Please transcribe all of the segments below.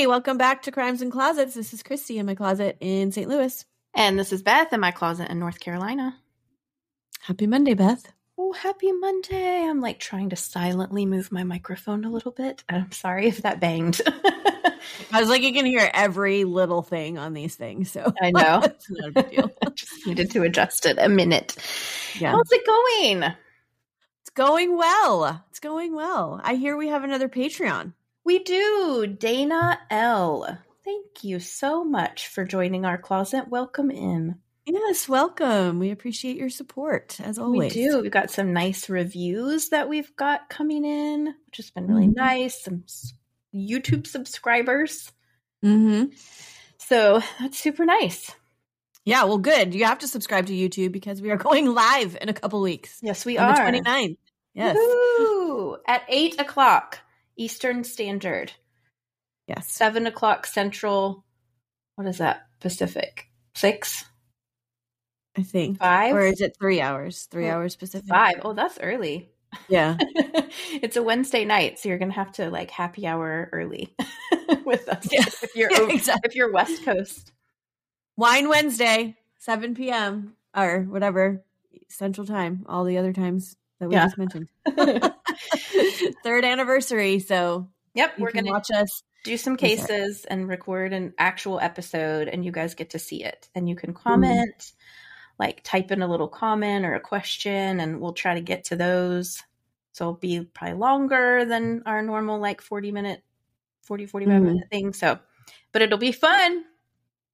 Hey, welcome back to Crimes and Closets. This is Christy in my closet in St. Louis. And this is Beth in my closet in North Carolina. Happy Monday, Beth. Oh, happy Monday. I'm like trying to silently move my microphone a little bit. I'm sorry if that banged. I was like, you can hear every little thing on these things. So I know. it's not a big deal. Just needed to adjust it a minute. Yeah. How's it going? It's going well. It's going well. I hear we have another Patreon. We do. Dana L. Thank you so much for joining our closet. Welcome in. Yes, welcome. We appreciate your support as always. We do. We've got some nice reviews that we've got coming in, which has been really Mhm. nice. Some YouTube subscribers. Mm-hmm. So that's super nice. Yeah, well, good. You have to subscribe to YouTube because we are going live in a couple weeks. Yes, we on are. the 29th. Yes. Woo! At eight o'clock Eastern Standard, Yes. seven o'clock Central. What is that? Pacific. Six? I think. Five? Or is it three hours? Three Oh, hours Pacific? Five. Oh, that's early. Yeah. it's a Wednesday night, so you're gonna have to like happy hour early with us Yeah. if you're Yeah, exactly. if you're West Coast. Wine Wednesday, 7 p.m. or whatever Central Time, all the other times that we Yeah. just mentioned. Third anniversary. So yep, we're gonna watch us. do some cases and record an actual episode and you guys get to see it and you Mm-hmm. can comment like type in a little comment or a question and we'll try to get to those so it'll be probably longer than our normal like 40 minute 40 45 Mhm. minute thing so but it'll be fun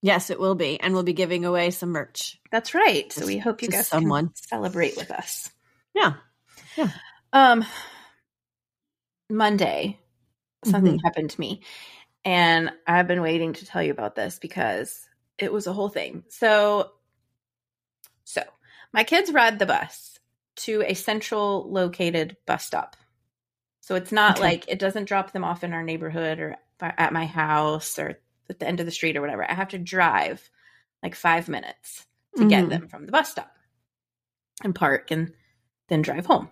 Yes, it will be. And we'll be giving away some merch. that's right so we hope you guys someone. can celebrate with us Yeah. Um monday something Mm-hmm. happened to me and i've been waiting to tell you about this because it was a whole thing so so my kids ride the bus to a central located bus stop so it's not Okay. like it doesn't drop them off in our neighborhood or at my house or at the end of the street or whatever i have to drive like five minutes to get Mhm. them from the bus stop and park and then drive home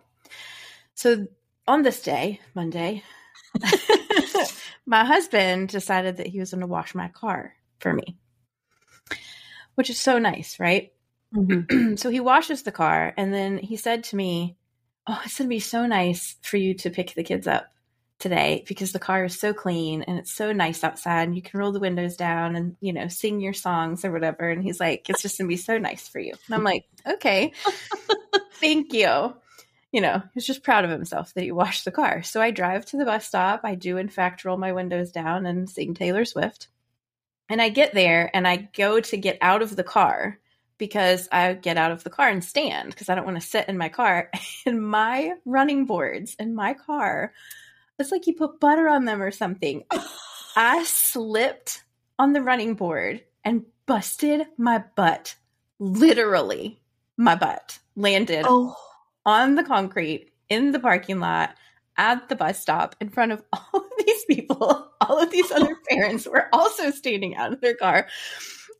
so on this day monday my husband decided that he was going to wash my car for me, which is so nice, right? Mhm. so he washes the car and then he said to me, Oh, it's going to be so nice for you to pick the kids up today because the car is so clean and it's so nice outside and you can roll the windows down and, you know, sing your songs or whatever. And he's like, It's just going to be so nice for you. And I'm like, Okay, thank you you know, he's just proud of himself that he washed the car. So I drive to the bus stop. I do, in fact, roll my windows down and sing Taylor Swift. And I get there and I go to get out of the car because I get out of the car and stand because I don't want to sit in my car. And my running boards in my car, it's like you put butter on them or something. I slipped on the running board and busted my butt. Literally, my butt landed Oh, on the concrete in the parking lot at the bus stop in front of all of these people. All of these other parents were also standing out of their car.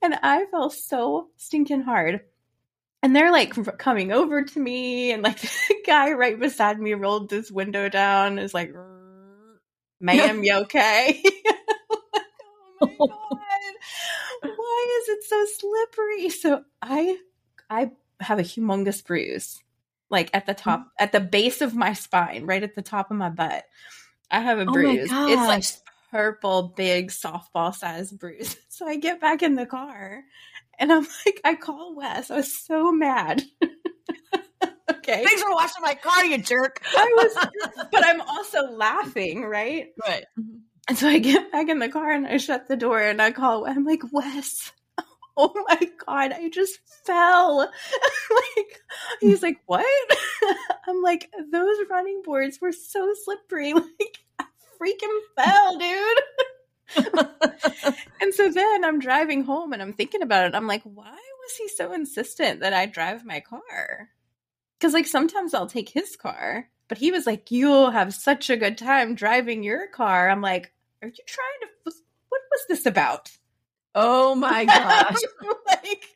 And I fell so stinking hard. And they're like coming over to me, and like the guy right beside me rolled this window down, is like, "Ma'am, you okay?" oh my god, why is it so slippery? So I, I have a humongous bruise, like at the top, mm-hmm. at the base of my spine, right at the top of my butt. I have a Oh bruise. It's like purple, big softball size bruise. So I get back in the car and I'm like, I call Wes. I was so mad. okay. thanks for washing my car, you jerk. I was, but I'm also laughing, right? Right. And so I get back in the car and I shut the door and I call. I'm like, Wes, oh my god, I just fell. like he's like, what? I'm like, those running boards were so slippery. Like I freaking fell, dude. and so then I'm driving home and I'm thinking about it. I'm like, why was he so insistent that I drive my car? Because like sometimes I'll take his car, but he was like, "You'll have such a good time driving your car." I'm like, "Are you trying to? What was this about?" Oh my gosh. like,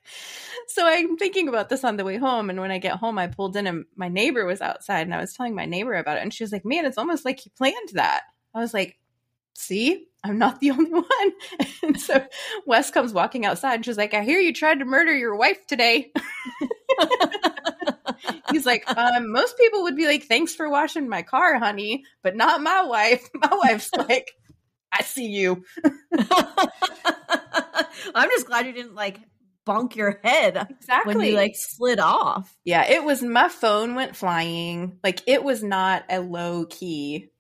so I'm thinking about this on the way home, and when I get home, I pulled in, and my neighbor was outside, and I was telling my neighbor about it, and she was like, "Man, it's almost like you planned that." I was like, "See, I'm not the only one. And so Wes comes walking outside and she's like, I hear you tried to murder your wife today. He's like, um, most people would be like, thanks for washing my car, honey, but not my wife. My wife's like, I see you. I'm just glad you didn't like bonk your head Exactly. when you like slid off. yeah, it was my phone went flying. Like it was not a low key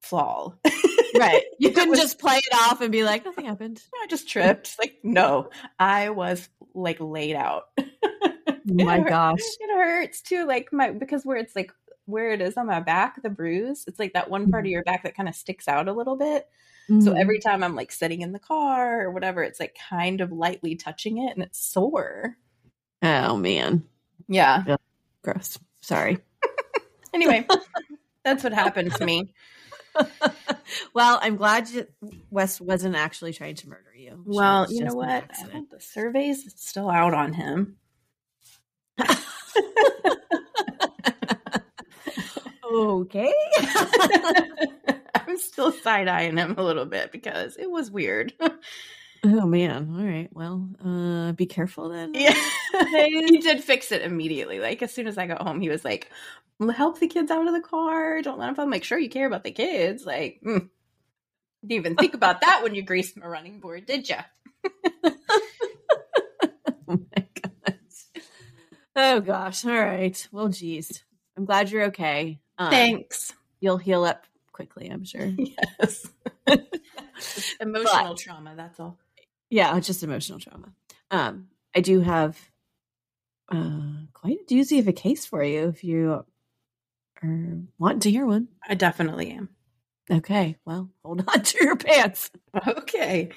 fall. Right. You couldn't was- just play it off and be like, nothing happened. No, I just tripped. Like, no, I was like laid out. Oh my It gosh. It hurts too. Like my because where it's like where it is on my back, the bruise, it's like that one part mm-hmm. of your back that kind of sticks out a little bit. So Mhm. every time I'm like sitting in the car or whatever, it's like kind of lightly touching it and it's sore. Oh man. Yeah. Gross. Sorry. Anyway, that's what happened to me. well, I'm glad you, Wes wasn't actually trying to murder you. Well, you know what? The surveys it's still out on him. Okay. I'm still side eyeing him a little bit because it was weird. oh man. All right. Well, uh, be careful then. Yeah. he did fix it immediately. Like as soon as I got home, he was like, "Help the kids out of the car. Don't let them fall." I'm like, "Sure, you care about the kids." Like, mm. didn't even think about that when you greased my running board, did you? Oh my gosh. Oh gosh. All right. Well, geez. I'm glad you're okay. Um, Thanks. You'll heal up quickly, I'm sure. Yes. Emotional But- trauma. That's all. yeah, just emotional trauma. Um, I do have uh quite a doozy of a case for you if you are wanting to hear one. I definitely am. Okay. Well, hold on to your pants. Okay.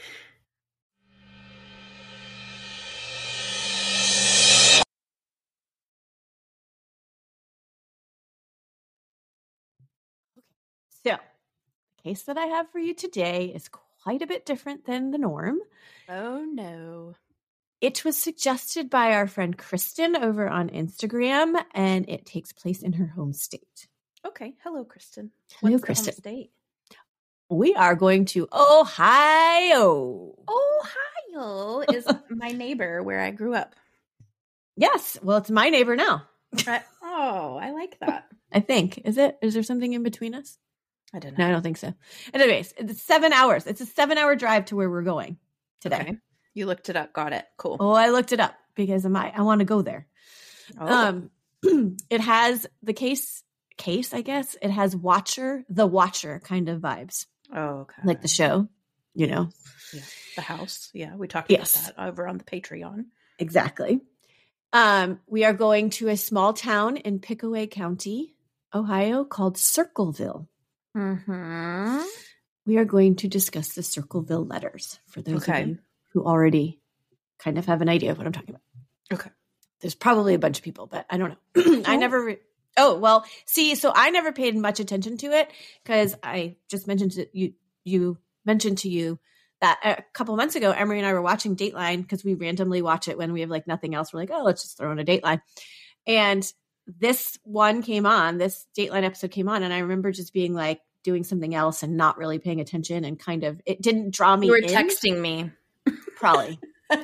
So, the case that I have for you today is quite a bit different than the norm. Oh no. It was suggested by our friend Kristen over on Instagram, and it takes place in her home state. Okay. Hello, Kristen. Hello, What's the home Kristen. state? We are going to Ohio. Ohio is my neighbor where I grew up. Yes. Well, it's my neighbor now. Oh, I like that. I think. Is it? Is there something in between us? I don't know. No, I don't think so. Anyways, it's seven hours. It's a seven hour drive to where we're going today. Okay. You looked it up. Got it. Cool. Oh, I looked it up because I I want to go there. Oh. Um, it has the case case, I guess. It has Watcher, the Watcher kind of vibes, oh, okay. like the show. You know the house. Yeah, we talked Yes. about that over on the Patreon. exactly. Um, we are going to a small town in Pickaway County, Ohio, called Circleville. Mm-hmm. We are going to discuss the Circleville letters for those Okay. of you who already kind of have an idea of what I'm talking about. Okay. There's probably a bunch of people, but I don't know. I never. Re- oh well, see, so I never paid much attention to it because I just mentioned to you. You mentioned to you that a couple months ago, Emery and I were watching Dateline because we randomly watch it when we have like nothing else. We're like, oh, let's just throw in a Dateline, and this one came on. This Dateline episode came on, and I remember just being like doing something else and not really paying attention, and kind of it didn't draw me. You were in, texting me. probably.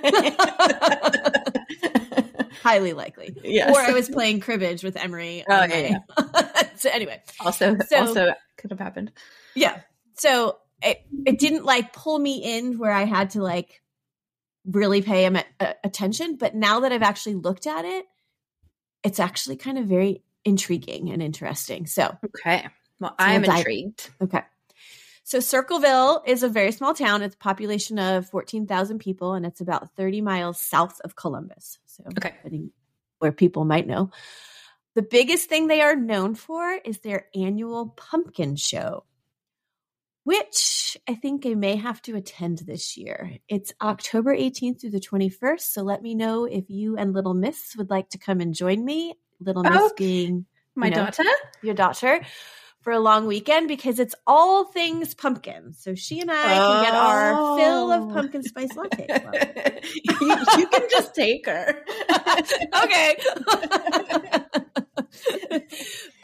Highly likely. yes. Or I was playing cribbage with Emery. Oh, on yeah, so anyway, also So- also could have happened. yeah. So it, it didn't like pull me in where I had to like really pay him attention. But now that I've actually looked at it, it's actually kind of very intriguing and interesting. So Okay. Well, I'm we'll intrigued. Okay. So Circleville is a very small town. It's a population of 14,000 people and it's about 30 miles south of Columbus. So Okay. where people might know. The biggest thing they are known for is their annual pumpkin show, which I think I may have to attend this year. It's October 18th through the 21st. So let me know if you and Little Miss would like to come and join me. Little Miss Okay. being My know? daughter. your daughter for a long weekend because it's all things pumpkin. So she and I can get our fill Oh. of pumpkin spice latte. you, you can just take her. okay.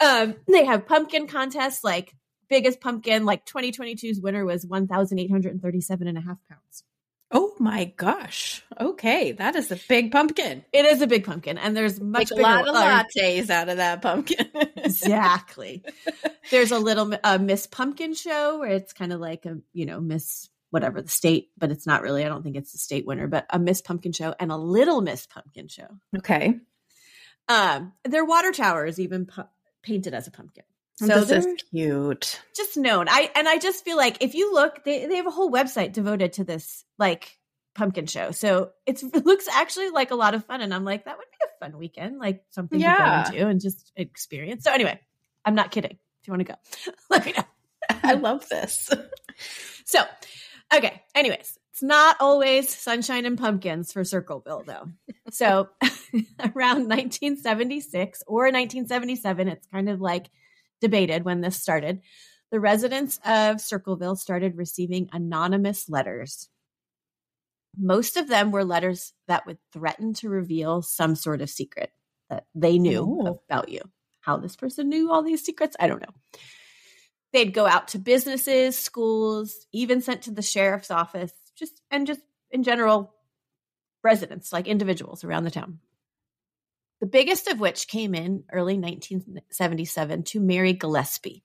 um, they have pumpkin contests like biggest pumpkin. Like 2022's winner was 1,837 and a half pounds. Oh my gosh. Okay. That is a big pumpkin. It is a big pumpkin, and there's much Make a lot of lattes out of that pumpkin. exactly. There's a little uh, Miss Pumpkin show where it's kind of like a, you know, Miss whatever the state, but it's not really. I don't think it's the state winner, but a Miss Pumpkin show and a Little Miss Pumpkin show. Okay. Um, their water tower is even pu- painted as a pumpkin. So this is cute. Just known. I and I just feel like if you look, they they have a whole website devoted to this like pumpkin show. So it looks actually like a lot of fun, and I'm like, that would be a fun weekend, like something yeah. to go into and just experience. So anyway, I'm not kidding. If you want to go, let me know. I love this. so, okay. Anyways, it's not always sunshine and pumpkins for Circleville, though. so around 1976 or 1977, it's kind of like debated when this started. The residents of Circleville started receiving anonymous letters. Most of them were letters that would threaten to reveal some sort of secret that they knew Ooh. about you. How this person knew all these secrets, I don't know. They'd go out to businesses, schools, even sent to the sheriff's office just and just in general residents, like individuals around the town. The biggest of which came in early 1977 to Mary Gillespie.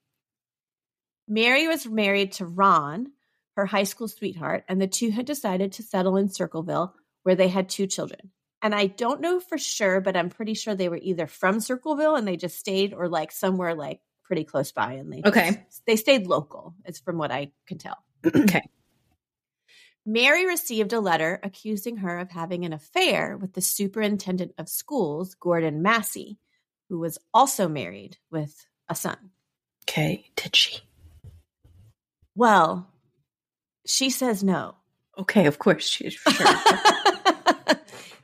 Mary was married to Ron, her high school sweetheart, and the two had decided to settle in Circleville, where they had two children. And I don't know for sure, but I'm pretty sure they were either from Circleville and they just stayed, or like somewhere like pretty close by, and they okay just, they stayed local. It's from what I can tell. okay. Mary received a letter accusing her of having an affair with the superintendent of schools, Gordon Massey, who was also married with a son. Okay, did she? Well, she says no. Okay, of course she's sure.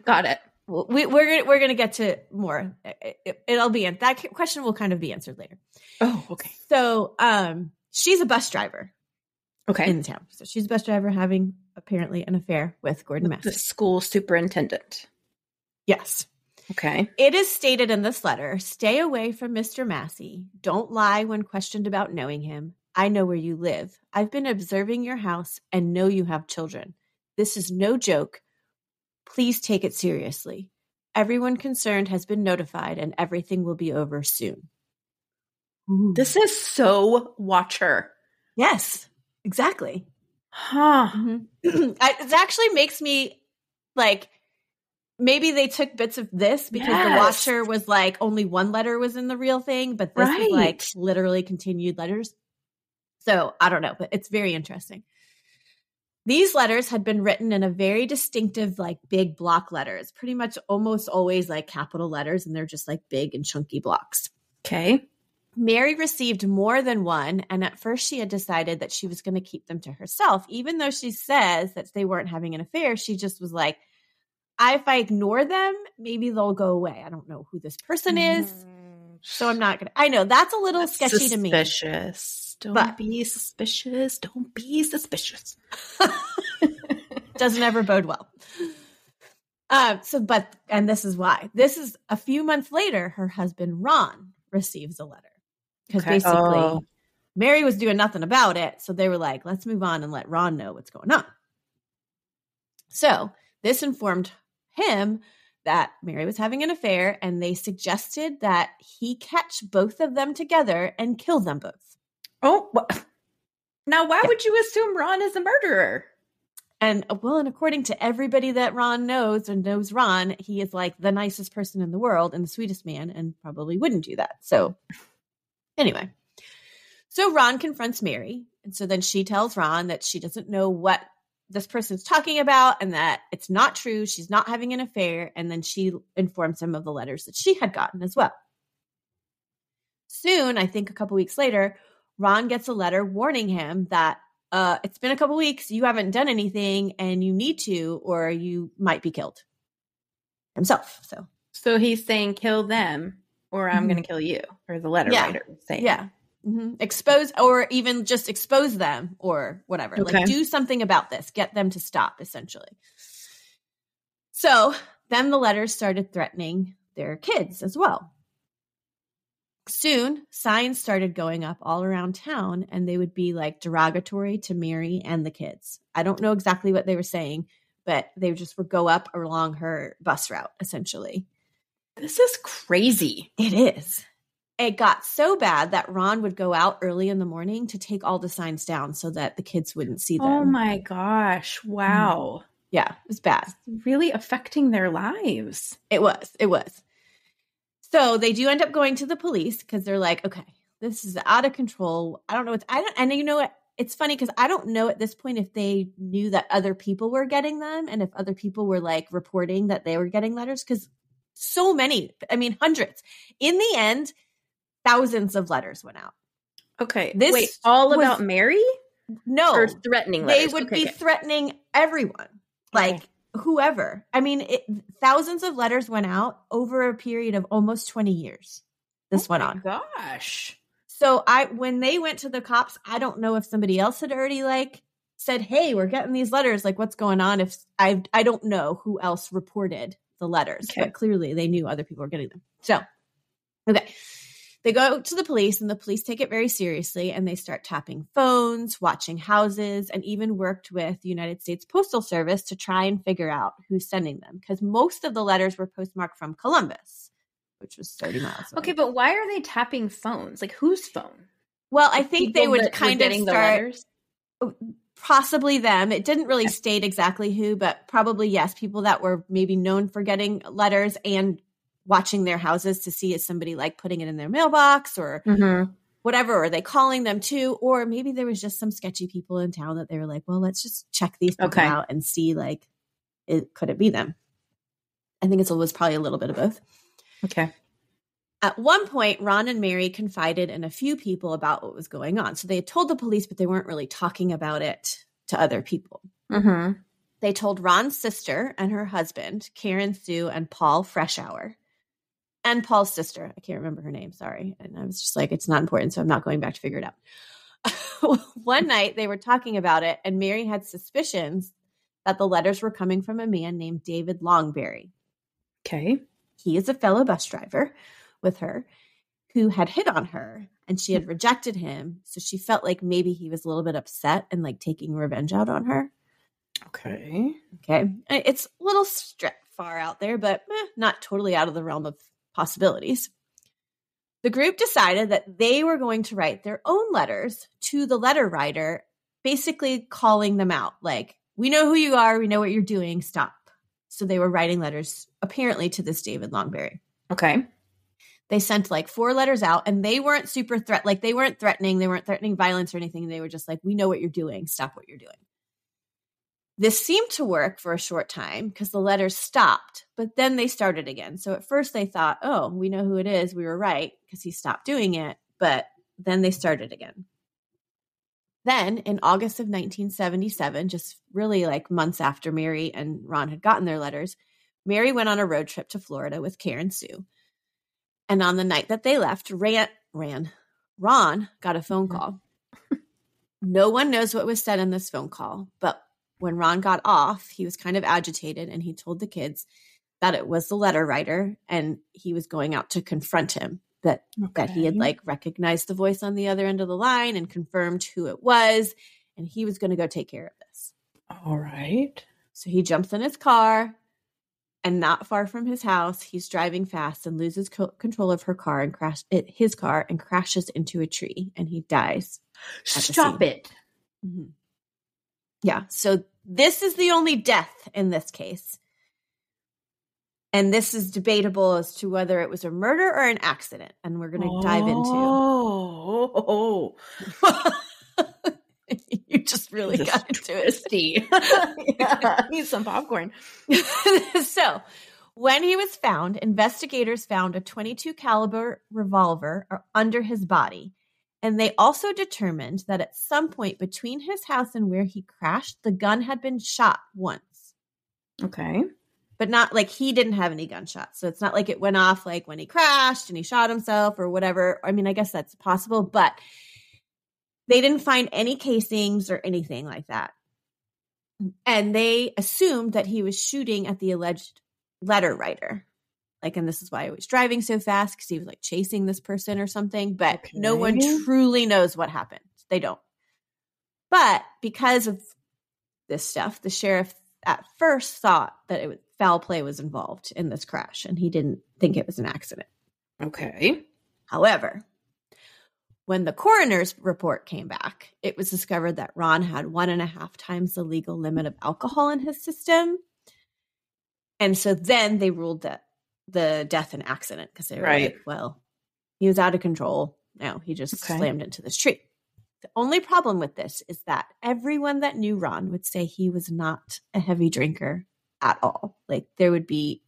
Got it. We, are we're, we're gonna get to more. It, will be that question will kind of be answered later. Oh, okay. So, um, she's a bus driver. Okay. In the town, so she's a bus driver having apparently an affair with Gordon Massey. The school superintendent. Yes. Okay. It is stated in this letter stay away from Mr. Massey. Don't lie when questioned about knowing him. I know where you live. I've been observing your house and know you have children. This is no joke. Please take it seriously. Everyone concerned has been notified and everything will be over soon. Ooh. This is so watcher. Yes, exactly. Huh. Mm-hmm. it actually makes me like maybe they took bits of this because yes. the watcher was like only one letter was in the real thing, but this right. is like literally continued letters. So I don't know, but it's very interesting. These letters had been written in a very distinctive, like big block letters, pretty much almost always like capital letters, and they're just like big and chunky blocks. Okay. Mary received more than one, and at first she had decided that she was going to keep them to herself. Even though she says that they weren't having an affair, she just was like, if I ignore them, maybe they'll go away. I don't know who this person is. Mm. So I'm not going to. I know that's a little that's sketchy suspicious. to me. Suspicious. Don't but, be suspicious. Don't be suspicious. Doesn't ever bode well. Um, so, but, and this is why. This is a few months later, her husband, Ron, receives a letter because okay. basically oh. Mary was doing nothing about it. So they were like, let's move on and let Ron know what's going on. So this informed him that Mary was having an affair and they suggested that he catch both of them together and kill them both. Oh, now why yeah. would you assume Ron is a murderer? And uh, well, and according to everybody that Ron knows and knows Ron, he is like the nicest person in the world and the sweetest man and probably wouldn't do that. So Anyway, so Ron confronts Mary. And so then she tells Ron that she doesn't know what this person's talking about and that it's not true. She's not having an affair. And then she informs him of the letters that she had gotten as well. Soon, I think a couple weeks later, Ron gets a letter warning him that uh, it's been a couple weeks, you haven't done anything, and you need to, or you might be killed himself. So, so he's saying kill them or I'm mm-hmm. going to kill you, or the letter yeah. writer saying. Yeah. Mm-hmm. Expose, or even just expose them, or whatever. Okay. Like, do something about this. Get them to stop, essentially. So then the letters started threatening their kids as well. Soon, signs started going up all around town, and they would be like derogatory to Mary and the kids. I don't know exactly what they were saying, but they just would go up along her bus route, essentially. This is crazy. It is. It got so bad that Ron would go out early in the morning to take all the signs down so that the kids wouldn't see oh them. Oh my gosh. Wow. Mm-hmm. Yeah, it was bad. Really affecting their lives. It was. It was. So they do end up going to the police because they're like, okay, this is out of control. I don't know what's I don't and you know what? It's funny because I don't know at this point if they knew that other people were getting them and if other people were like reporting that they were getting letters because so many, I mean hundreds. In the end, thousands of letters went out. Okay. This Wait, all was, about Mary? No. Or threatening letters? They would okay, be okay. threatening everyone. Like okay whoever. I mean, it, thousands of letters went out over a period of almost 20 years. This oh went on. Gosh. So I when they went to the cops, I don't know if somebody else had already like said, "Hey, we're getting these letters. Like what's going on?" If I I don't know who else reported the letters, okay. but clearly they knew other people were getting them. So, okay. They go to the police, and the police take it very seriously and they start tapping phones, watching houses, and even worked with the United States Postal Service to try and figure out who's sending them because most of the letters were postmarked from Columbus, which was 30 miles away. Okay, but why are they tapping phones? Like whose phone? Well, I think they would kind of start possibly them. It didn't really state exactly who, but probably yes, people that were maybe known for getting letters and watching their houses to see is somebody like putting it in their mailbox or mm-hmm. whatever, or are they calling them too? Or maybe there was just some sketchy people in town that they were like, well, let's just check these people okay. out and see like, it, could it be them? I think it was probably a little bit of both. Okay. At one point, Ron and Mary confided in a few people about what was going on. So they had told the police, but they weren't really talking about it to other people. Mm-hmm. They told Ron's sister and her husband, Karen Sue and Paul Freshour, and Paul's sister. I can't remember her name. Sorry. And I was just like, it's not important. So I'm not going back to figure it out. One night they were talking about it, and Mary had suspicions that the letters were coming from a man named David Longberry. Okay. He is a fellow bus driver with her who had hit on her and she had rejected him. So she felt like maybe he was a little bit upset and like taking revenge out on her. Okay. Okay. It's a little stretch far out there, but eh, not totally out of the realm of possibilities. The group decided that they were going to write their own letters to the letter writer, basically calling them out like, we know who you are, we know what you're doing, stop. So they were writing letters apparently to this David Longberry. Okay. They sent like four letters out and they weren't super threat like they weren't threatening, they weren't threatening violence or anything. They were just like, we know what you're doing, stop what you're doing. This seemed to work for a short time because the letters stopped, but then they started again. So at first they thought, oh, we know who it is. We were right because he stopped doing it. But then they started again. Then in August of 1977, just really like months after Mary and Ron had gotten their letters, Mary went on a road trip to Florida with Karen Sue. And on the night that they left, ran, ran, Ron got a phone mm-hmm. call. no one knows what was said in this phone call, but when Ron got off, he was kind of agitated and he told the kids that it was the letter writer and he was going out to confront him that okay. that he had like recognized the voice on the other end of the line and confirmed who it was and he was going to go take care of this. All right. So he jumps in his car and not far from his house, he's driving fast and loses co- control of her car and crash it, his car and crashes into a tree and he dies. Stop it. Mm-hmm. Yeah. So this is the only death in this case. And this is debatable as to whether it was a murder or an accident. And we're going to oh. dive into. Oh. you just really this got into twisty. it. yeah. Need some popcorn. so, when he was found, investigators found a 22 caliber revolver under his body and they also determined that at some point between his house and where he crashed, the gun had been shot once. Okay. But not like he didn't have any gunshots. So it's not like it went off like when he crashed and he shot himself or whatever. I mean, I guess that's possible, but they didn't find any casings or anything like that. And they assumed that he was shooting at the alleged letter writer. Like, and this is why he was driving so fast because he was like chasing this person or something. But Okay. no one truly knows what happened. They don't. But because of this stuff, the sheriff at first thought that it was foul play was involved in this crash, and he didn't think it was an accident. Okay. However, when the coroner's report came back, it was discovered that Ron had one and a half times the legal limit of alcohol in his system. And so then they ruled that the death an accident because they were Right. like, well, he was out of control. No, he just Okay. slammed into this tree. The only problem with this is that everyone that knew Ron would say he was not a heavy drinker at all. Like there would be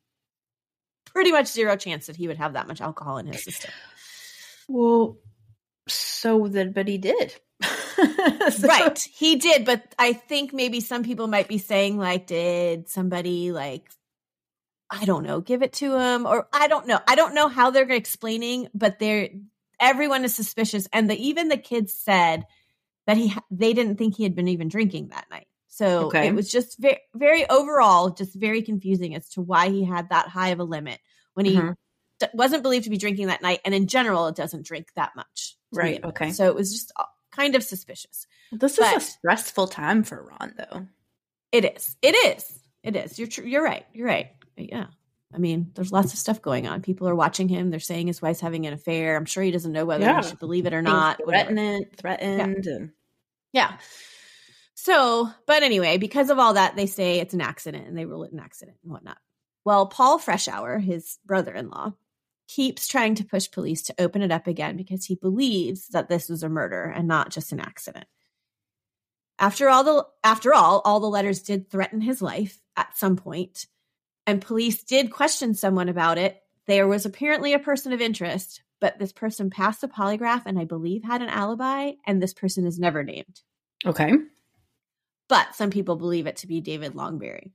pretty much zero chance that he would have that much alcohol in his system. Well, so that, but he did. So- right he did but i think maybe some people might be saying like did somebody like i don't know give it to him or i don't know i don't know how they're explaining but they're everyone is suspicious and the even the kids said that he they didn't think he had been even drinking that night so Okay. it was just very very overall just very confusing as to why he had that high of a limit when he Mhm. Wasn't believed to be drinking that night and in general it doesn't drink that much Right, okay. so it was just uh, kind of suspicious This is a But- stressful time for Ron, though. It is. It is. It is. You're tr- you're right. You're right. Yeah. I mean, there's lots of stuff going on. People are watching him. They're saying his wife's having an affair. I'm sure he doesn't know whether Yeah. he should believe it or not. threatened, threatened, and Yeah. So, but anyway, because of all that, they say it's an accident and they rule it an accident and whatnot. Well, Paul Freshour, his brother in law, keeps trying to push police to open it up again because he believes that this was a murder and not just an accident. After all the after all, all the letters did threaten his life at some point, and police did question someone about it. There was apparently a person of interest, but this person passed a polygraph and I believe had an alibi, and this person is never named okay, but some people believe it to be David Longberry.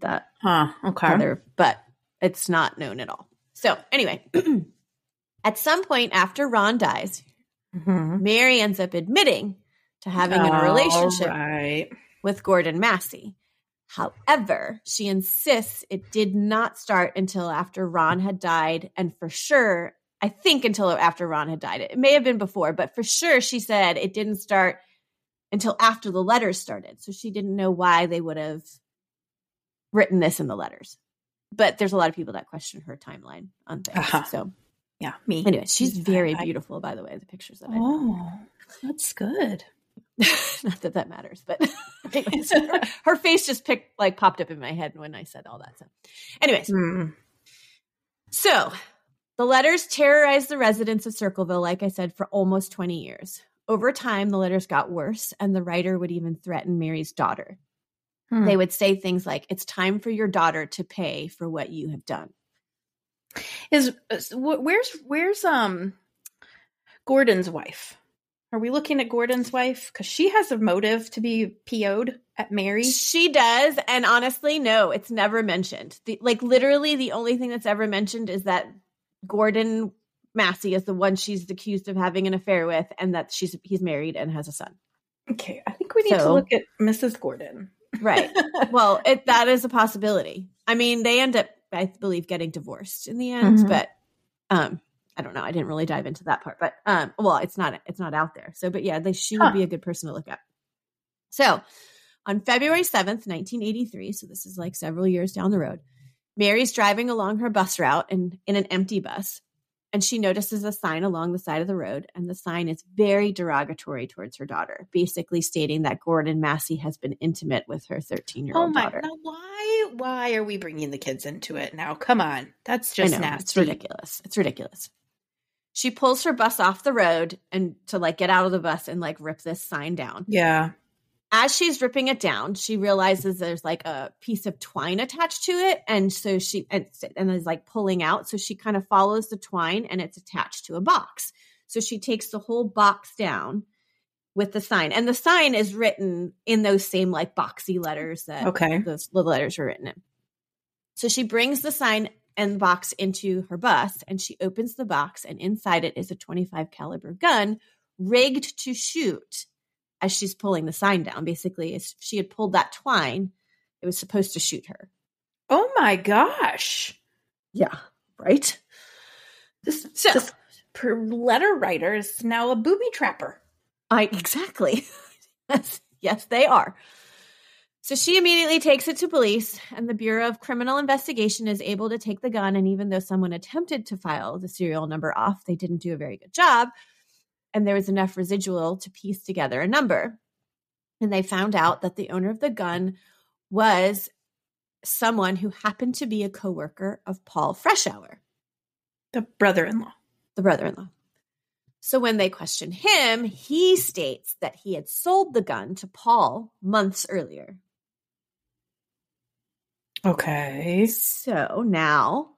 That huh? Okay, other, but it's not known at all. So anyway, at some point after Ron dies, Mhm. Mary ends up admitting to having a relationship right. with Gordon Massey. However, she insists it did not start until after Ron had died, and for sure, I think until after Ron had died. It may have been before, but for sure, she said it didn't start until after the letters started. So she didn't know why they would have written this in the letters. But there's a lot of people that question her timeline on things. Uh-huh. So Yeah, me. anyway, she's very I- beautiful, by the way. The pictures that I Oh, that's good. not that that matters, but anyways, her, her face just picked like popped up in my head when I said all that. So, anyways, Hmm. so the letters terrorized the residents of Circleville, like I said, for almost 20 years. Over time, the letters got worse, and the writer would even threaten Mary's daughter. Hmm. They would say things like, It's time for your daughter to pay for what you have done. Is, where's where's um Gordon's wife? Are we looking at Gordon's wife because she has a motive to be PO'd at Mary? She does, and honestly, no, it's never mentioned. The, like literally, the only thing that's ever mentioned is that Gordon Massey is the one she's accused of having an affair with, and that she's he's married and has a son. Okay, I think we need to look at Mrs. Gordon. Right. well, it that is a possibility. I mean, they end up, I believe, getting divorced in the end, Mhm. but um, I don't know. I didn't really dive into that part, but um, well, it's not it's not out there. So, but yeah, they, she Huh. would be a good person to look at. So, on February seventh, nineteen eighty three, so this is like several years down the road, Mary's driving along her bus route and in an empty bus, and she notices a sign along the side of the road, and the sign is very derogatory towards her daughter, basically stating that Gordon Massey has been intimate with her thirteen year old daughter. Oh my! daughter. Now why why are we bringing the kids into it now? Come on, that's just know, nasty. It's ridiculous. It's ridiculous. She pulls her bus off the road and to like get out of the bus and like rip this sign down. Yeah. As she's ripping it down, she realizes there's like a piece of twine attached to it, and so she and, and is like pulling out. So she kind of follows the twine, and it's attached to a box. So she takes the whole box down with the sign, and the sign is written in those same like boxy letters that Okay. those little letters were written in. So she brings the sign and box into her bus and she opens the box and inside it is a 25 caliber gun rigged to shoot as she's pulling the sign down. Basically, if she had pulled that twine, it was supposed to shoot her. Oh my gosh. Yeah, right? This, So- this per letter writer is now a booby trapper. I exactly. yes, yes, they are. So she immediately takes it to police, and the Bureau of Criminal Investigation is able to take the gun. And even though someone attempted to file the serial number off, they didn't do a very good job. And there was enough residual to piece together a number. And they found out that the owner of the gun was someone who happened to be a coworker of Paul Freshour The brother in law. the brother in law. So when they question him, he states that he had sold the gun to Paul months earlier. Okay. So now,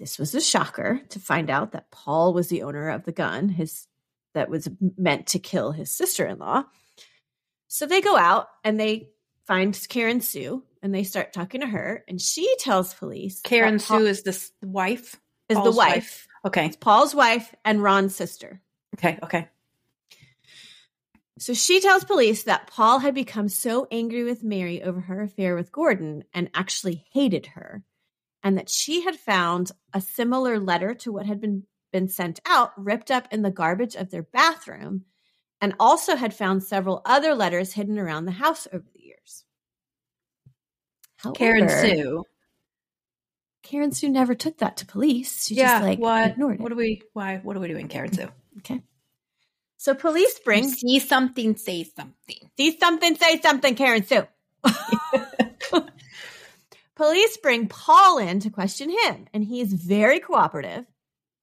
this was a shocker to find out that Paul was the owner of the gun, his that was meant to kill his sister-in-law. So they go out and they find Karen Sue and they start talking to her, and she tells police Karen Paul Sue is this wife. is the wife. wife. Okay. Paul's wife and Ron's sister. Okay. Okay. So she tells police that Paul had become so angry with Mary over her affair with Gordon and actually hated her, and that she had found a similar letter to what had been, been sent out ripped up in the garbage of their bathroom, and also had found several other letters hidden around the house over the years. Karen Sue. Karen Sue never took that to police. She yeah. just like what? ignored it. What are we? Why? What are we doing, Karen Sue? okay. So police bring see something, say something. See something, say something, Karen Sue. Police bring Paul in to question him, and he's very cooperative.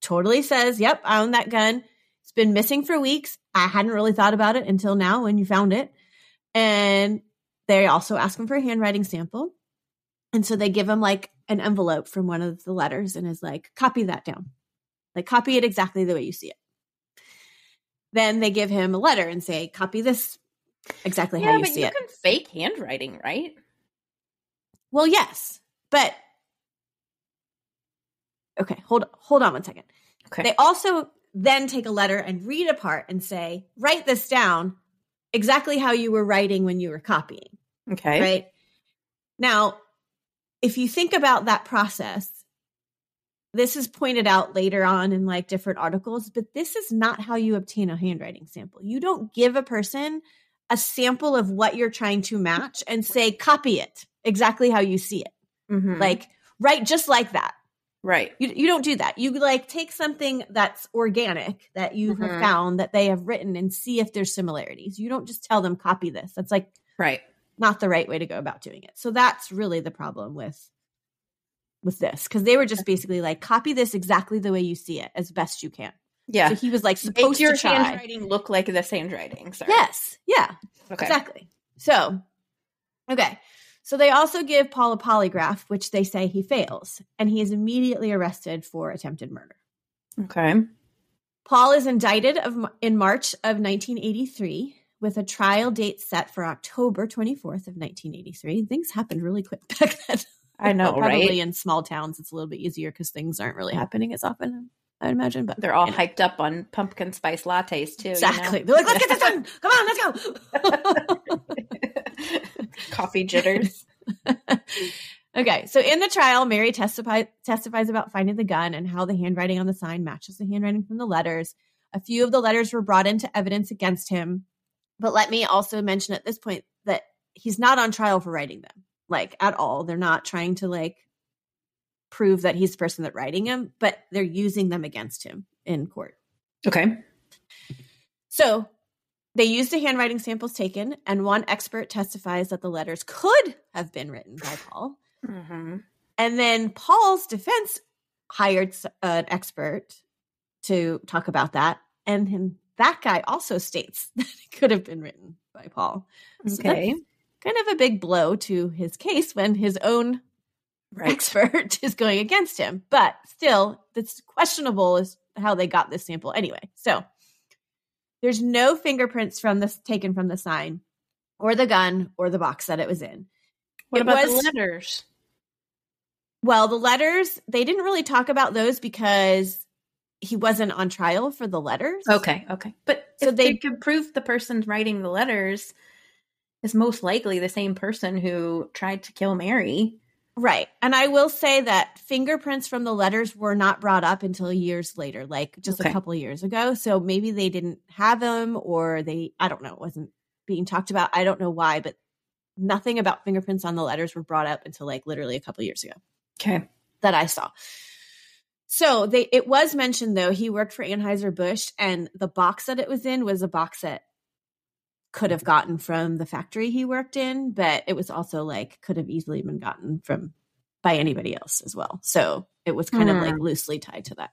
Totally says, Yep, I own that gun. It's been missing for weeks. I hadn't really thought about it until now when you found it. And they also ask him for a handwriting sample. And so they give him like an envelope from one of the letters and is like, copy that down. Like, copy it exactly the way you see it. Then they give him a letter and say, copy this exactly how you see you it. can fake handwriting, right? Well, yes, but okay. Hold hold on one second. Okay. They also then take a letter and read a part and say, write this down exactly how you were writing when you were copying. okay. Right now, if you think about that process, this is pointed out later on in like different articles, but this is not how you obtain a handwriting sample. You don't give a person a sample of what you're trying to match and say, copy it exactly how you see it. Mhm. Like, right, just like that. right. You, you don't do that. You like take something that's organic that you Mhm. have found that they have written and see if there's similarities. You don't just tell them copy this. That's like Right. not the right way to go about doing it. So that's really the problem with with this because they were just basically like copy this exactly the way you see it as best you can. Yeah. So he was like Make supposed your to try. handwriting look like this handwriting. Sorry. Yes. Yeah. Okay. Exactly. So, okay. So they also give Paul a polygraph, which they say he fails, and he is immediately arrested for attempted murder. Okay. Paul is indicted of, in March of 1983 with a trial date set for October 24th of 1983. Things happened really quick back then. I know, Probably right? in small towns, it's a little bit easier because things aren't really happening as often, I imagine. But They're all you know. hyped up on pumpkin spice lattes too. you know? exactly. They're like, let's get this done. Come on, let's go. Coffee jitters. okay, so in the trial, Mary testify, testifies about finding the gun and how the handwriting on the sign matches the handwriting from the letters. A few of the letters were brought into evidence against him, but let me also mention at this point that he's not on trial for writing them, like at all. They're not trying to like prove that he's the person that writing them, but they're using them against him in court. Okay. So they used the handwriting samples taken, and one expert testifies that the letters could have been written by Paul. Mm-hmm. And then Paul's defense hired an expert to talk about that. And then that guy also states that it could have been written by Paul. So Okay. kind of a big blow to his case when his own Right. expert is going against him. But still, it's questionable is how they got this sample anyway. So there's no fingerprints from this taken from the sign or the gun or the box that it was in. What It about was- the letters? Well, the letters, they didn't really talk about those because he wasn't on trial for the letters. Okay. Okay. But So they- they could prove the person writing the letters is most likely the same person who tried to kill Mary. Right. And I will say that fingerprints from the letters were not brought up until years later, like just Okay. a couple of years ago. So maybe they didn't have them or they, I don't know, it wasn't being talked about. I don't know why, but nothing about fingerprints on the letters were brought up until like literally a couple of years ago Okay. that I saw. So they it was mentioned though he worked for Anheuser Busch and the box that it was in was a box that could have gotten from the factory he worked in, but it was also like could have easily been gotten from by anybody else as well. So it was kind of like mm-hmm. loosely tied to that.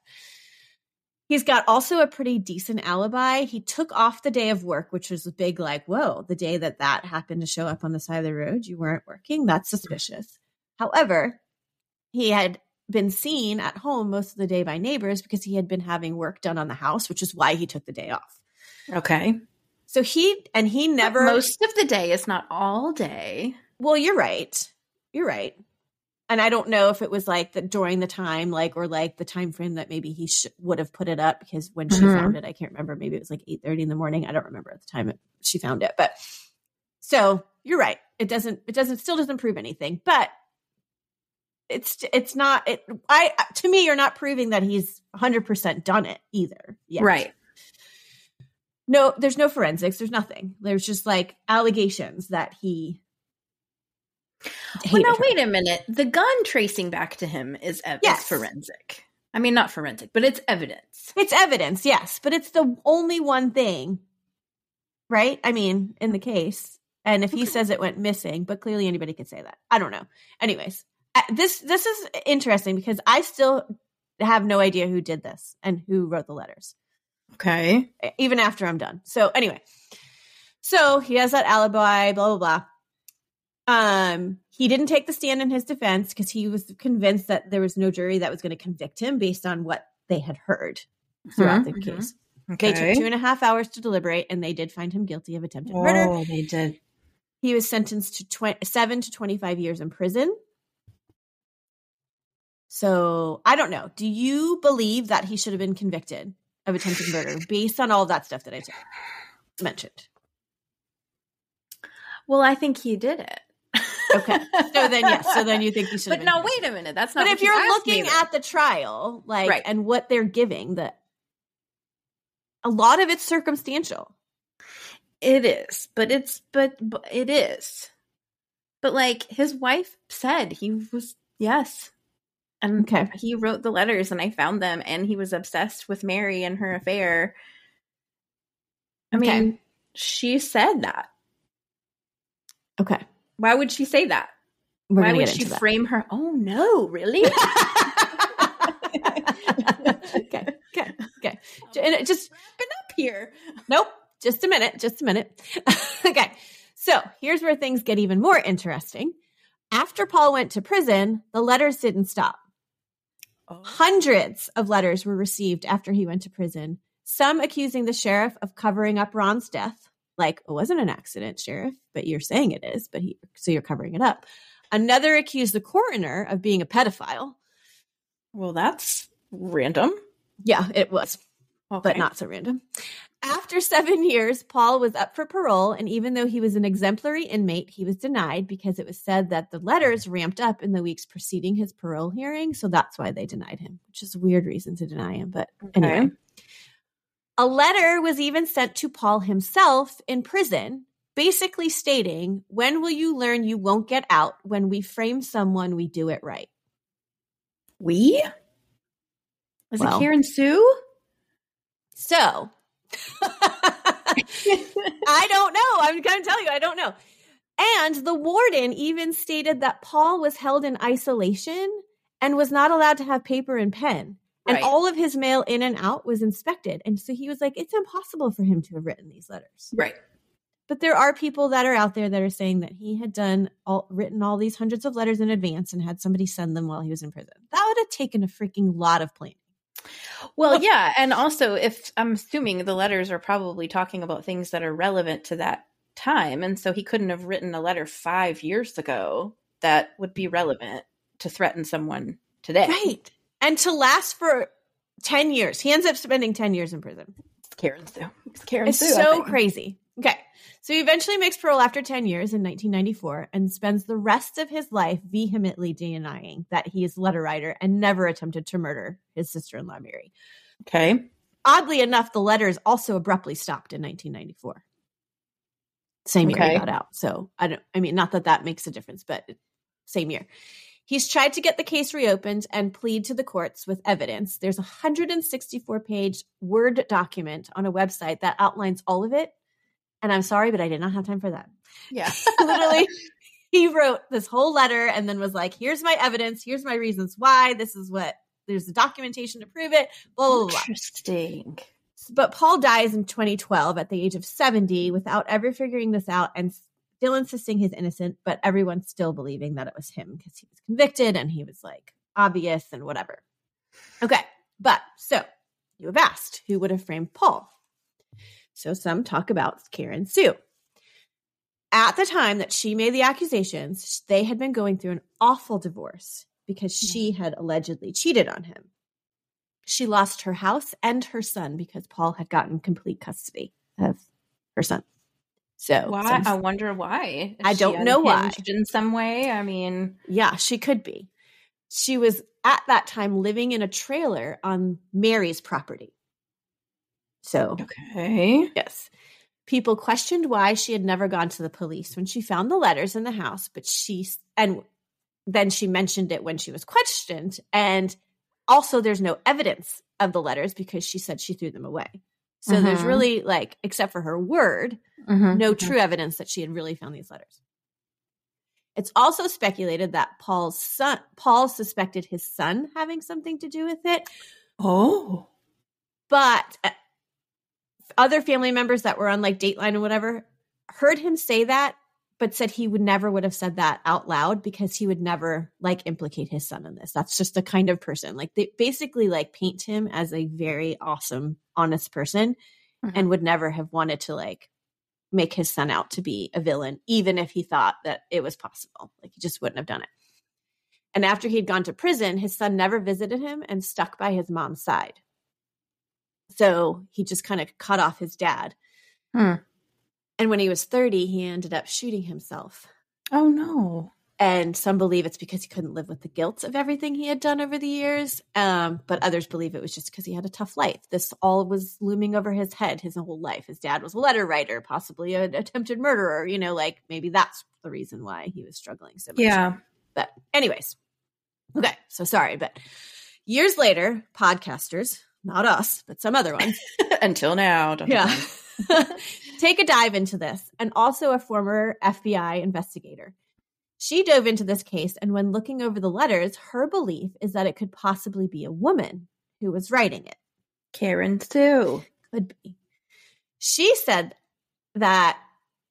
He's got also a pretty decent alibi. He took off the day of work, which was a big like, whoa, the day that that happened to show up on the side of the road, you weren't working. That's mm-hmm. suspicious. However, he had been seen at home most of the day by neighbors because he had been having work done on the house, which is why he took the day off. Okay. So he and he never Most of the day is not all day. Well, you're right. You're right. And I don't know if it was like the during the time, like or like the time frame that maybe he sh- would have put it up because when she Mhm. found it, I can't remember. Maybe it was like eight thirty in the morning. I don't remember at the time it, she found it, but so you're right. It doesn't. It doesn't. Still doesn't prove anything, but it's it's not. It. I to me, you're not proving that he's 100 percent done it either. Yet. Right. No, there's no forensics. There's nothing. There's just like allegations that he. Well, now her. wait a minute. The gun tracing back to him is, ev- Yes. forensic. I mean, not forensic, but it's evidence. It's evidence, yes, but it's the only one thing, right? I mean, in the case, and if he Okay. says it went missing, but clearly anybody could say that. I don't know. Anyways, uh, this this is interesting because I still have no idea who did this and who wrote the letters, Okay. even after I'm done. So anyway, so he has that alibi, blah blah blah. Um, he didn't take the stand in his defense because he was convinced that there was no jury that was going to convict him based on what they had heard throughout the Mhm, mhm. case. Okay. They took two and a half hours to deliberate, and they did find him guilty of attempted murder. Oh, they did. He was sentenced to tw- seven to twenty-five years in prison. So I don't know. Do you believe that he should have been convicted of attempted murder based on all of that stuff that I t- mentioned? Well, I think he did it. Okay. So then, yes. So then you think he should. But now, wait a minute. That's not. But if you you're looking at the trial, like, Right. and what they're giving, that a lot of it's circumstantial. It is, but it's but, but it is. But like his wife said, he was yes, and Okay. he wrote the letters, and I found them, and he was obsessed with Mary and her affair. I Okay. mean, she said that. Okay. Why would she say that? We're Why would she frame her? Oh no, really? okay, okay, okay. And it just Wrapping up here. nope. Just a minute. Just a minute. okay. So here's where things get even more interesting. After Paul went to prison, the letters didn't stop. Oh. Hundreds of letters were received after he went to prison. Some accusing the sheriff of covering up Ron's death, like it wasn't an accident, sheriff, but you're saying it is. But he, so you're covering it up. Another accused the coroner of being a pedophile. Well, that's random. Yeah, it was. Okay. but not so random. After seven years, Paul was up for parole, and even though he was an exemplary inmate, he was denied because it was said that the letters ramped up in the weeks preceding his parole hearing. So that's why they denied him, which is a weird reason to deny him. But anyway, a letter was even sent to Paul himself in prison, basically stating, When will you learn you won't get out? When we frame someone, we do it right. We? Was Well. it Karen Sue? So. I don't know. I'm going to tell you, I don't know. And the warden even stated that Paul was held in isolation and was not allowed to have paper and pen. And Right. all of his mail in and out was inspected. And so he was like, it's impossible for him to have written these letters. Right. But there are people that are out there that are saying that he had done all written all these hundreds of letters in advance and had somebody send them while he was in prison. That would have taken a freaking lot of planning. Well, yeah, and also if I'm assuming the letters are probably talking about things that are relevant to that time, and so he couldn't have written a letter five years ago that would be relevant to threaten someone today. Right. And to last for 10 years. He ends up spending 10 years in prison. It's Karen Sue. It's Karen It's Sue. So crazy. Okay. So he eventually makes parole after 10 years in 1994 and spends the rest of his life vehemently denying that he is a letter writer and never attempted to murder his sister in law, Mary. Okay. Oddly enough, the letters also abruptly stopped in 1994. Same year Okay. he got out. So I don't, I mean, not that that makes a difference, but same year. He's tried to get the case reopened and plead to the courts with evidence. There's a 164 page Word document on a website that outlines all of it. And I'm sorry, but I did not have time for that. Yeah. Literally, he wrote this whole letter and then was like, here's my evidence. Here's my reasons why. This is what, there's the documentation to prove it. Blah, blah, blah. Interesting. But Paul dies in 2012 at the age of 70 without ever figuring this out and still insisting he's innocent, but everyone's still believing that it was him because he was convicted and he was like obvious and whatever. Okay. But so you have asked who would have framed Paul. So some talk about Karen Sue. At the time that she made the accusations, they had been going through an awful divorce because she had allegedly cheated on him. She lost her house and her son because Paul had gotten complete custody of her son. So Why? some- I wonder why. Is I don't know why. In some way, I mean, Yeah, she could be. She was at that time living in a trailer on Mary's property. So, okay. yes. People questioned why she had never gone to the police when she found the letters in the house, but she, and then she mentioned it when she was questioned. And also, there's no evidence of the letters because she said she threw them away. So, there's Mhm. really, like, except for her word, Mhm, no mhm. true evidence that she had really found these letters. It's also speculated that Paul's son, Paul suspected his son having something to do with it, Oh. but uh, other family members that were on like Dateline and whatever heard him say that, but said he would never would have said that out loud because he would never like implicate his son in this. That's just the kind of person. Like they basically like paint him as a very awesome, honest person Mhm. and would never have wanted to like make his son out to be a villain, even if he thought that it was possible. Like he just wouldn't have done it. And after he'd gone to prison, his son never visited him and stuck by his mom's side. So he just kind of cut off his dad. Hmm. And when he was 30, he ended up shooting himself. Oh no. And some believe it's because he couldn't live with the guilt of everything he had done over the years. Um, but others believe it was just because he had a tough life. This all was looming over his head his whole life. His dad was a letter writer, possibly an attempted murderer. You know, like maybe that's the reason why he was struggling so much. Yeah. But, anyways, okay. So sorry. But years later, podcasters, not us, but some other ones, Until now. yeah. Take a dive into this, and also a former FBI investigator. She dove into this case, and when looking over the letters, her belief is that it could possibly be a woman who was writing it. Karen Sue. Could be. She said that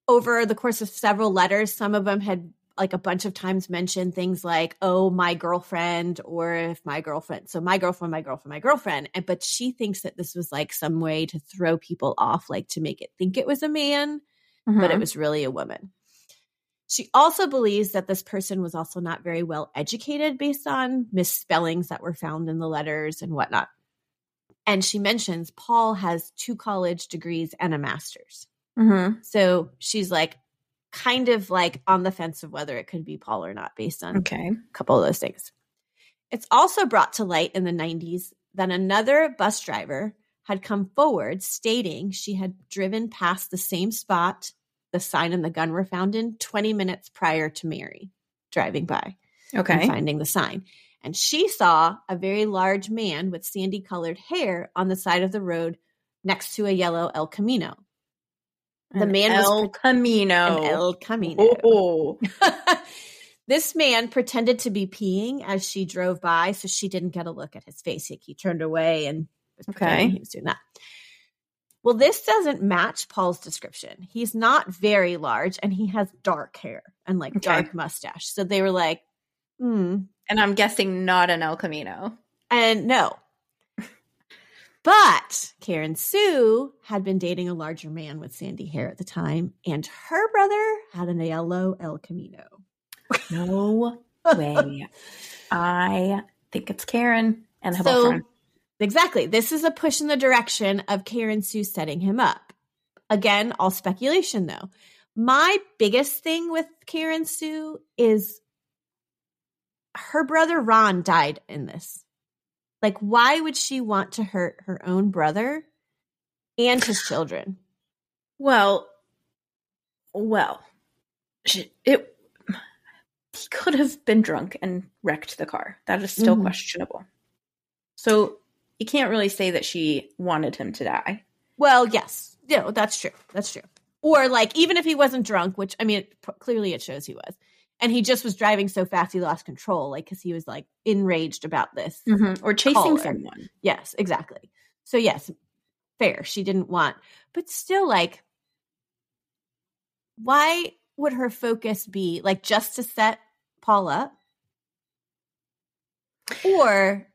over the course of several letters, some of them had like a bunch of times mentioned things like, oh, my girlfriend, or if my girlfriend, so my girlfriend, my girlfriend, my girlfriend. And but she thinks that this was like some way to throw people off, like to make it think it was a man, but it Mhm. was really a woman. She also believes that this person was also not very well educated based on misspellings that were found in the letters and whatnot. And she mentions Paul has two college degrees and a master's. Mhm. So she's like, kind of like on the fence of whether it could be Paul or not based on Okay. a couple of those things. It's also brought to light in the 90s that another bus driver had come forward stating she had driven past the same spot the sign and the gun were found in 20 minutes prior to Mary driving by and Okay. finding the sign. And she saw a very large man with sandy colored hair on the side of the road next to a yellow El Camino. The An man was El Camino. El Camino. Oh. this man pretended to be peeing as she drove by, so she didn't get a look at his face. He, he turned away and was Okay. he was doing that. Well, this doesn't match Paul's description. He's not very large and he has dark hair and like Okay. dark mustache. So they were like, hmm. And I'm guessing not an El Camino. And no. But Karen Sue had been dating a larger man with sandy hair at the time, and her brother had a yellow El Camino. No way. I think it's Karen and her So- boyfriend. Exactly. This is a push in the direction of Karen Sue setting him up. again, all speculation though. My biggest thing with Karen Sue is her brother Ron died in this. Like, why would she want to hurt her own brother and his children? Well, well, she, it he could have been drunk and wrecked the car. That is still Mhm. questionable. So you can't really say that she wanted him to die. Well, yes. Yeah, that's true. That's true. Or like even if he wasn't drunk, which I mean, it, clearly it shows he was, and he just was driving so fast he lost control, like because he was like enraged about this. Or chasing Caller. someone. Yes, exactly. So yes, fair. She didn't want, but still, like, why would her focus be like just to set Paul up, or,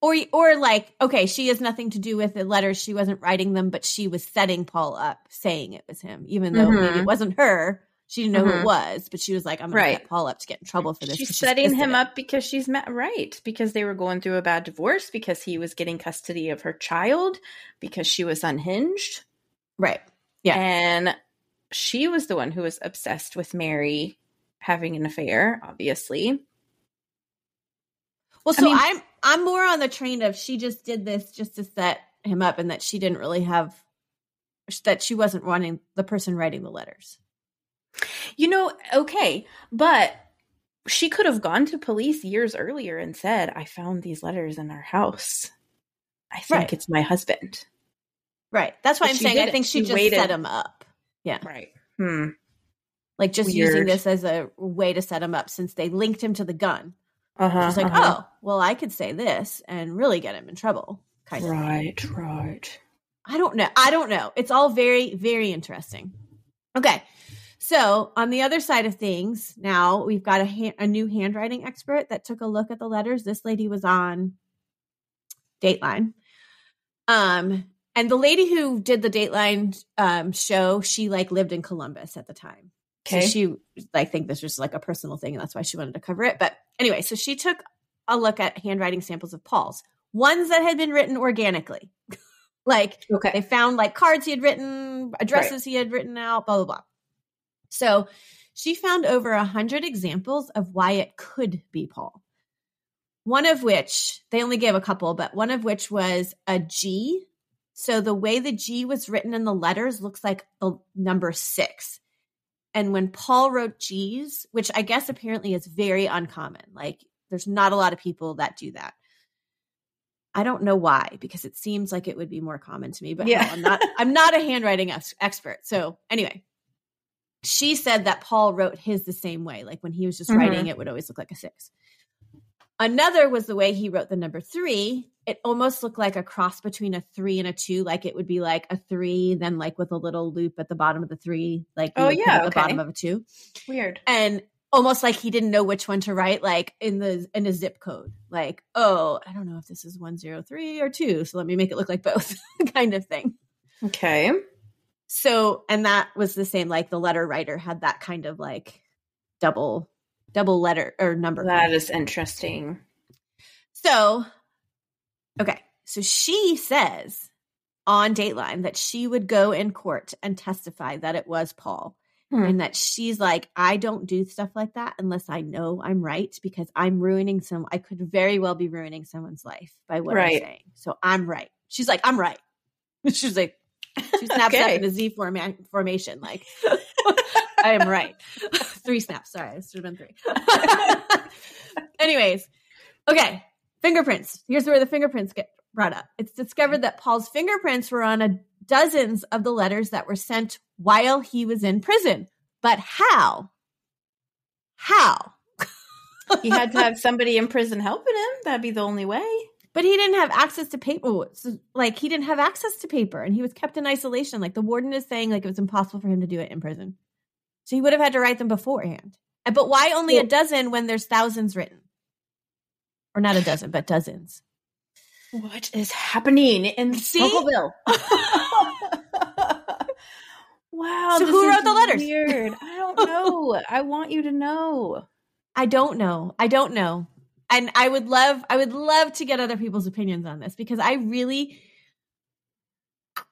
or, or like, okay, she has nothing to do with the letters. She wasn't writing them, but she was setting Paul up, saying it was him, even though maybe Mhm. it wasn't her. She didn't know who Mhm. it was, but she was like, "I'm going Right. to set Paul up to get in trouble for this." She's setting at him up because she's met right because they were going through a bad divorce because he was getting custody of her child because she was unhinged right? Yeah. and she was the one who was obsessed with Mary having an affair obviously Well, I so mean- I'm I'm more on the train of she just did this just to set him up, and that she didn't really have that she wasn't running the person writing the letters. You know okay but she could have gone to police years earlier and said I found these letters in our house I think Right. it's my husband Right. That's why But I'm saying I think she, She just waited. set him up. Yeah. Right hmm Like just using this as a way to set him up since they linked him to the gun. uh-huh, She's like, uh-huh. oh, well, I could say this and really get him in trouble. Kind of. right right I don't know. I don't know. It's all very, very interesting. Okay. So on the other side of things, now we've got a, ha- a new handwriting expert that took a look at the letters. This lady was on Dateline. Um, and the lady who did the Dateline um, show, she like lived in Columbus at the time. okay So she, I think this was like a personal thing, and that's why she wanted to cover it. But anyway, so she took a look at handwriting samples of Paul's, ones that had been written organically. like okay they found like cards he had written, addresses he had written out, blah, blah, blah. So she found over a hundred examples of why it could be Paul. One of which, they only gave a couple, but one of which was a G. So the way the G was written in the letters looks like the number six. And when Paul wrote G's, which I guess apparently is very uncommon, like there's not a lot of people that do that. I don't know why, because it seems like it would be more common to me, but Yeah. I'm not I'm not a handwriting ex- expert. So anyway, she said that Paul wrote his the same way. Like when he was just Mhm. writing, it would always look like a six. Another was the way he wrote the number three. It almost looked like a cross between a three and a two. Like it would be like a three, then like with a little loop at the bottom of the three, like Oh, yeah, at the bottom of a two, weird and almost like he didn't know which one to write, like in the in a zip code. Like, oh, I don't know if this is one zero three or two, so let me make it look like both, kind of thing. okay So, and that was the same. Like the letter writer had that kind of like double double letter or number. That is interesting. So, okay. So she says on Dateline that she would go in court and testify that it was Paul. Hmm. And that she's like, I don't do stuff like that unless I know I'm right because I'm ruining some, I could very well be ruining someone's life by what Right. I'm saying. So I'm right. She's like, I'm right. She's like, she snaps up in a Z forma- formation. Like, I am right. three snaps. Sorry, it should have been three. Anyways, okay. Fingerprints. Here's where the fingerprints get brought up. It's discovered that Paul's fingerprints were on a dozens of the letters that were sent while he was in prison. But how? How? he had to have somebody in prison helping him. That'd be the only way. But he didn't have access to paper. So, like he didn't have access to paper, and he was kept in isolation. Like the warden is saying, like it was impossible for him to do it in prison. So he would have had to write them beforehand. But why only a dozen when there's thousands written? Or not a dozen, but dozens. What is happening in See? Wow. So who wrote the letters? Weird. I don't know. I want you to know. I don't know. I don't know. And I would love, I would love to get other people's opinions on this because I really,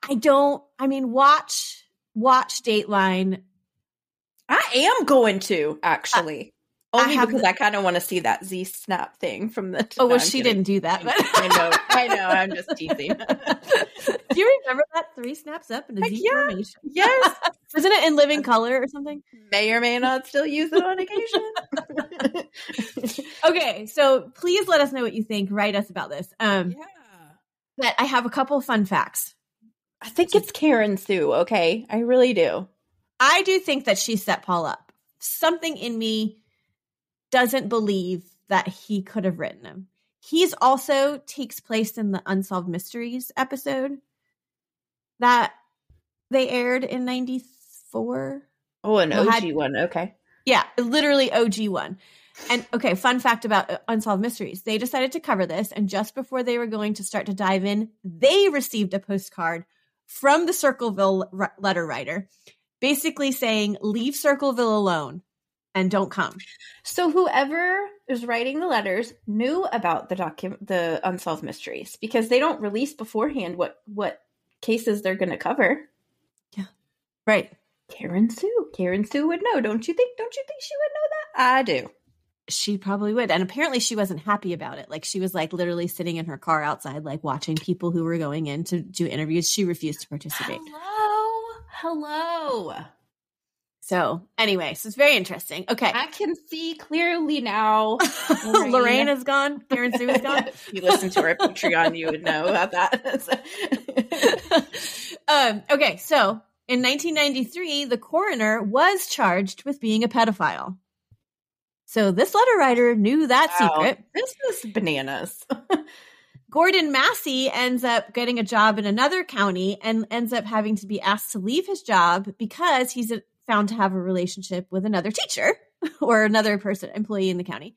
I don't. I mean, watch watch Dateline. I am going to actually. I Only have because the- I kind of want to see that Z snap thing from the. Oh No, well, I'm she kidding. didn't do that. But I know, I know. I'm just teasing. do you remember that three snaps up in a Z yeah. formation? yes, Isn't it in living color or something? may or may not still use it on occasion. Okay, so please let us know what you think. Write us about this. Um, yeah. but I have a couple fun facts. I think it's Karen Sue. Okay, I really do. I do think that she set Paul up. Something in me doesn't believe that he could have written him. He's also takes place in the Unsolved Mysteries episode that they aired in 94. Oh, an OG had- one. Okay. Yeah, literally OG one. And okay, fun fact about uh, Unsolved Mysteries. They decided to cover this, and just before they were going to start to dive in, they received a postcard from the Circleville letter writer basically saying, Leave Circleville alone and don't come. So whoever is writing the letters knew about the document, the unsolved mysteries, because they don't release beforehand what what cases they're going to cover. Yeah. Right. Karen Sue, Karen Sue would know, don't you think? Don't you think she would know that? I do. She probably would. And apparently she wasn't happy about it. Like she was like literally sitting in her car outside, like watching people who were going in to do interviews. She refused to participate. Hello, hello. So anyway, so it's very interesting. Okay. I can see clearly now. Lorraine. Lorraine. is gone. Karen Sue is gone. if you listen to our Patreon, you would know about that. um, okay, so in 1993, the coroner was charged with being a pedophile. So this letter writer knew that Wow. secret. This is bananas. Gordon Massie ends up getting a job in another county and ends up having to be asked to leave his job because he's uh, found to have a relationship with another teacher or another person, employee in the county.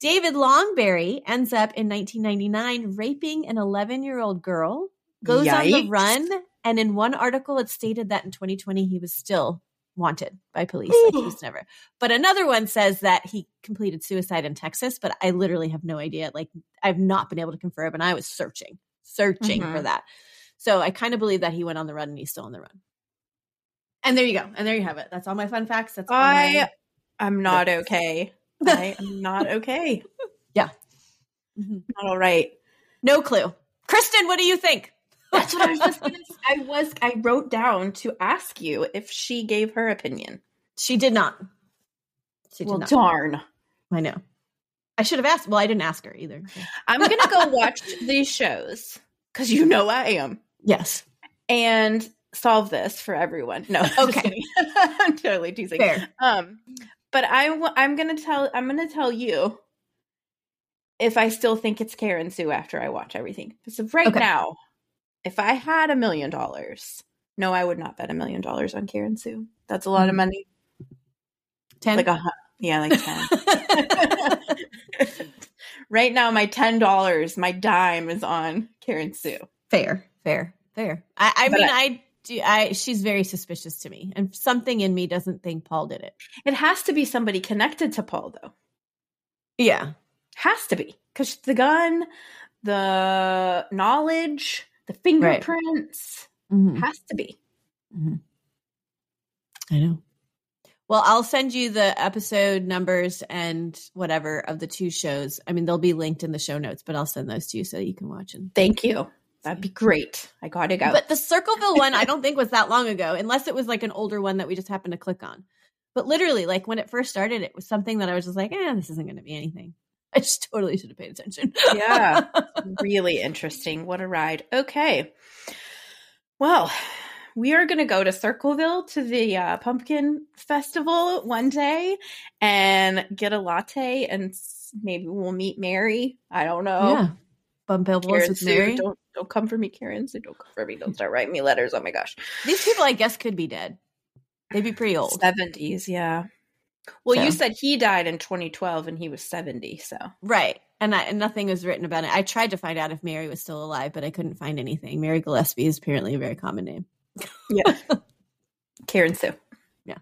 David Longberry ends up in 1999 raping an 11 year old girl, goes on the run. And in one article, it stated that in 2020, he was still wanted by police. Like he was never. But another one says that he completed suicide in Texas, but I literally have no idea. Like I've not been able to confirm, and I was searching, searching for Mhm. that. So I kind of believe that he went on the run and he's still on the run. And there you go. And there you have it. That's all my fun facts. That's all I my- I'm not okay. I am not okay. Mhm. Not all right. no clue. Kristen, what do you think? That's what I was just gonna say. I was I wrote down to ask you if she gave her opinion. She did not. She did Well, not. darn. I know. I should have asked. Well, I didn't ask her either. I'm gonna go watch these shows because you know I am Yes. and solve this for everyone. No, Okay. I'm totally teasing. Fair. Um, but I w- I'm gonna tell I'm gonna tell you if I still think it's Karen Sue after I watch everything. So right Okay. now, if I had a million dollars, no, I would not bet a million dollars on Karen Sue. That's a lot of Mhm. money. Ten. Like a yeah, like ten. right now, my ten dollars, my dime is on Karen Sue. fair. Fair. Fair. I, I mean, I- I, do. I. She's very suspicious to me, and something in me doesn't think Paul did it. It has to be somebody connected to Paul, though. Yeah. Has to be because the gun, the knowledge, the fingerprints Mhm. has to be. I know. Well, I'll send you the episode numbers and whatever of the two shows. I mean, they'll be linked in the show notes, but I'll send those to you so you can watch them. Thank you. That'd be great. I gotta go. But the Circleville one, I don't think was that long ago, unless it was like an older one that we just happened to click on. But literally, like when it first started, it was something that I was just like, eh, this isn't going to be anything. I just totally should have paid attention. Yeah. really interesting. What a ride. Okay. Well, we are going to go to Circleville to the uh, pumpkin festival one day and get a latte and maybe we'll meet Mary. I don't know. yeah. Bump elbows Karen with Sue, Mary. don't don't come for me, Karen. Sue, don't come for me. Don't start writing me letters. Oh my gosh. These people, I guess, could be dead. They'd be pretty old. Seventies, yeah. Well, you said he died in 2012 and he was 70, so Right. And, I, and nothing was written about it. I tried to find out if Mary was still alive, but I couldn't find anything. Mary Gillispie is apparently a very common name. yeah. Karen Sue. Yeah.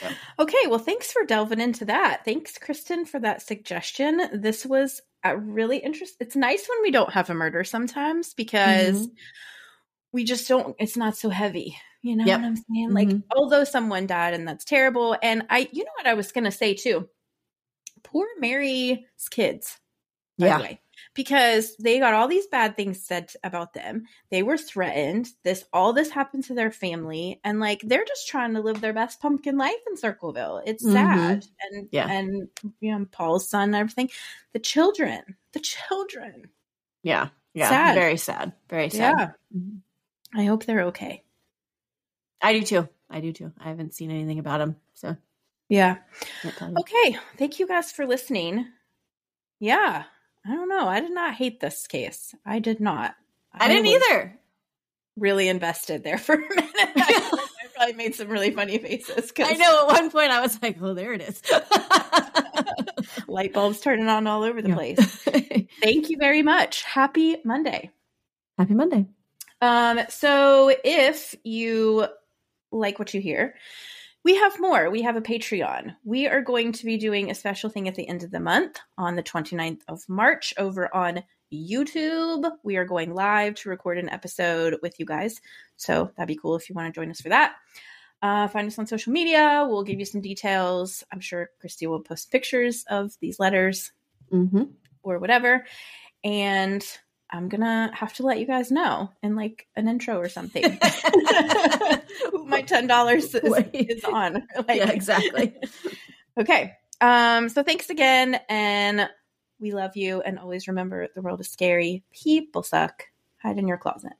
So. Okay, well, thanks for delving into that. Thanks, Kristen, for that suggestion. This was a really interesting. It's nice when we don't have a murder sometimes because Mhm. we just don't it's not so heavy you know Yep. what i'm saying like Mhm. although someone died and that's terrible and i you know what i was gonna say too poor mary's kids by Yeah. the way because they got all these bad things said about them they were threatened this all this happened to their family and like they're just trying to live their best pumpkin life in circleville it's Mhm. sad and Yeah. and you know paul's son and everything the children the children Yeah. Yeah. Sad. Very sad. Very sad. yeah i hope they're okay I do too. I do too. I haven't seen anything about them, So yeah can't tell you. Okay. Thank you guys for listening. Yeah. I don't know. I did not hate this case. I did not. I didn't either. Really invested there for a minute. I probably made some really funny faces. 'cause I know at one point I was like, oh, there it is. Light bulbs turning on all over the Yeah. place. Thank you very much. Happy Monday. Happy Monday. Um, so if you like what you hear, we have more. We have a Patreon. We are going to be doing a special thing at the end of the month on the 29th of March over on YouTube. We are going live to record an episode with you guys. So that'd be cool if you want to join us for that. Uh, find us on social media. We'll give you some details. I'm sure Christy will post pictures of these letters Mm-hmm. or whatever. And I'm gonna have to let you guys know in like an intro or something my ten dollars is, is on. Like, yeah, exactly. Okay. Um. So thanks again, and we love you. And always remember, the world is scary. People suck. Hide in your closet.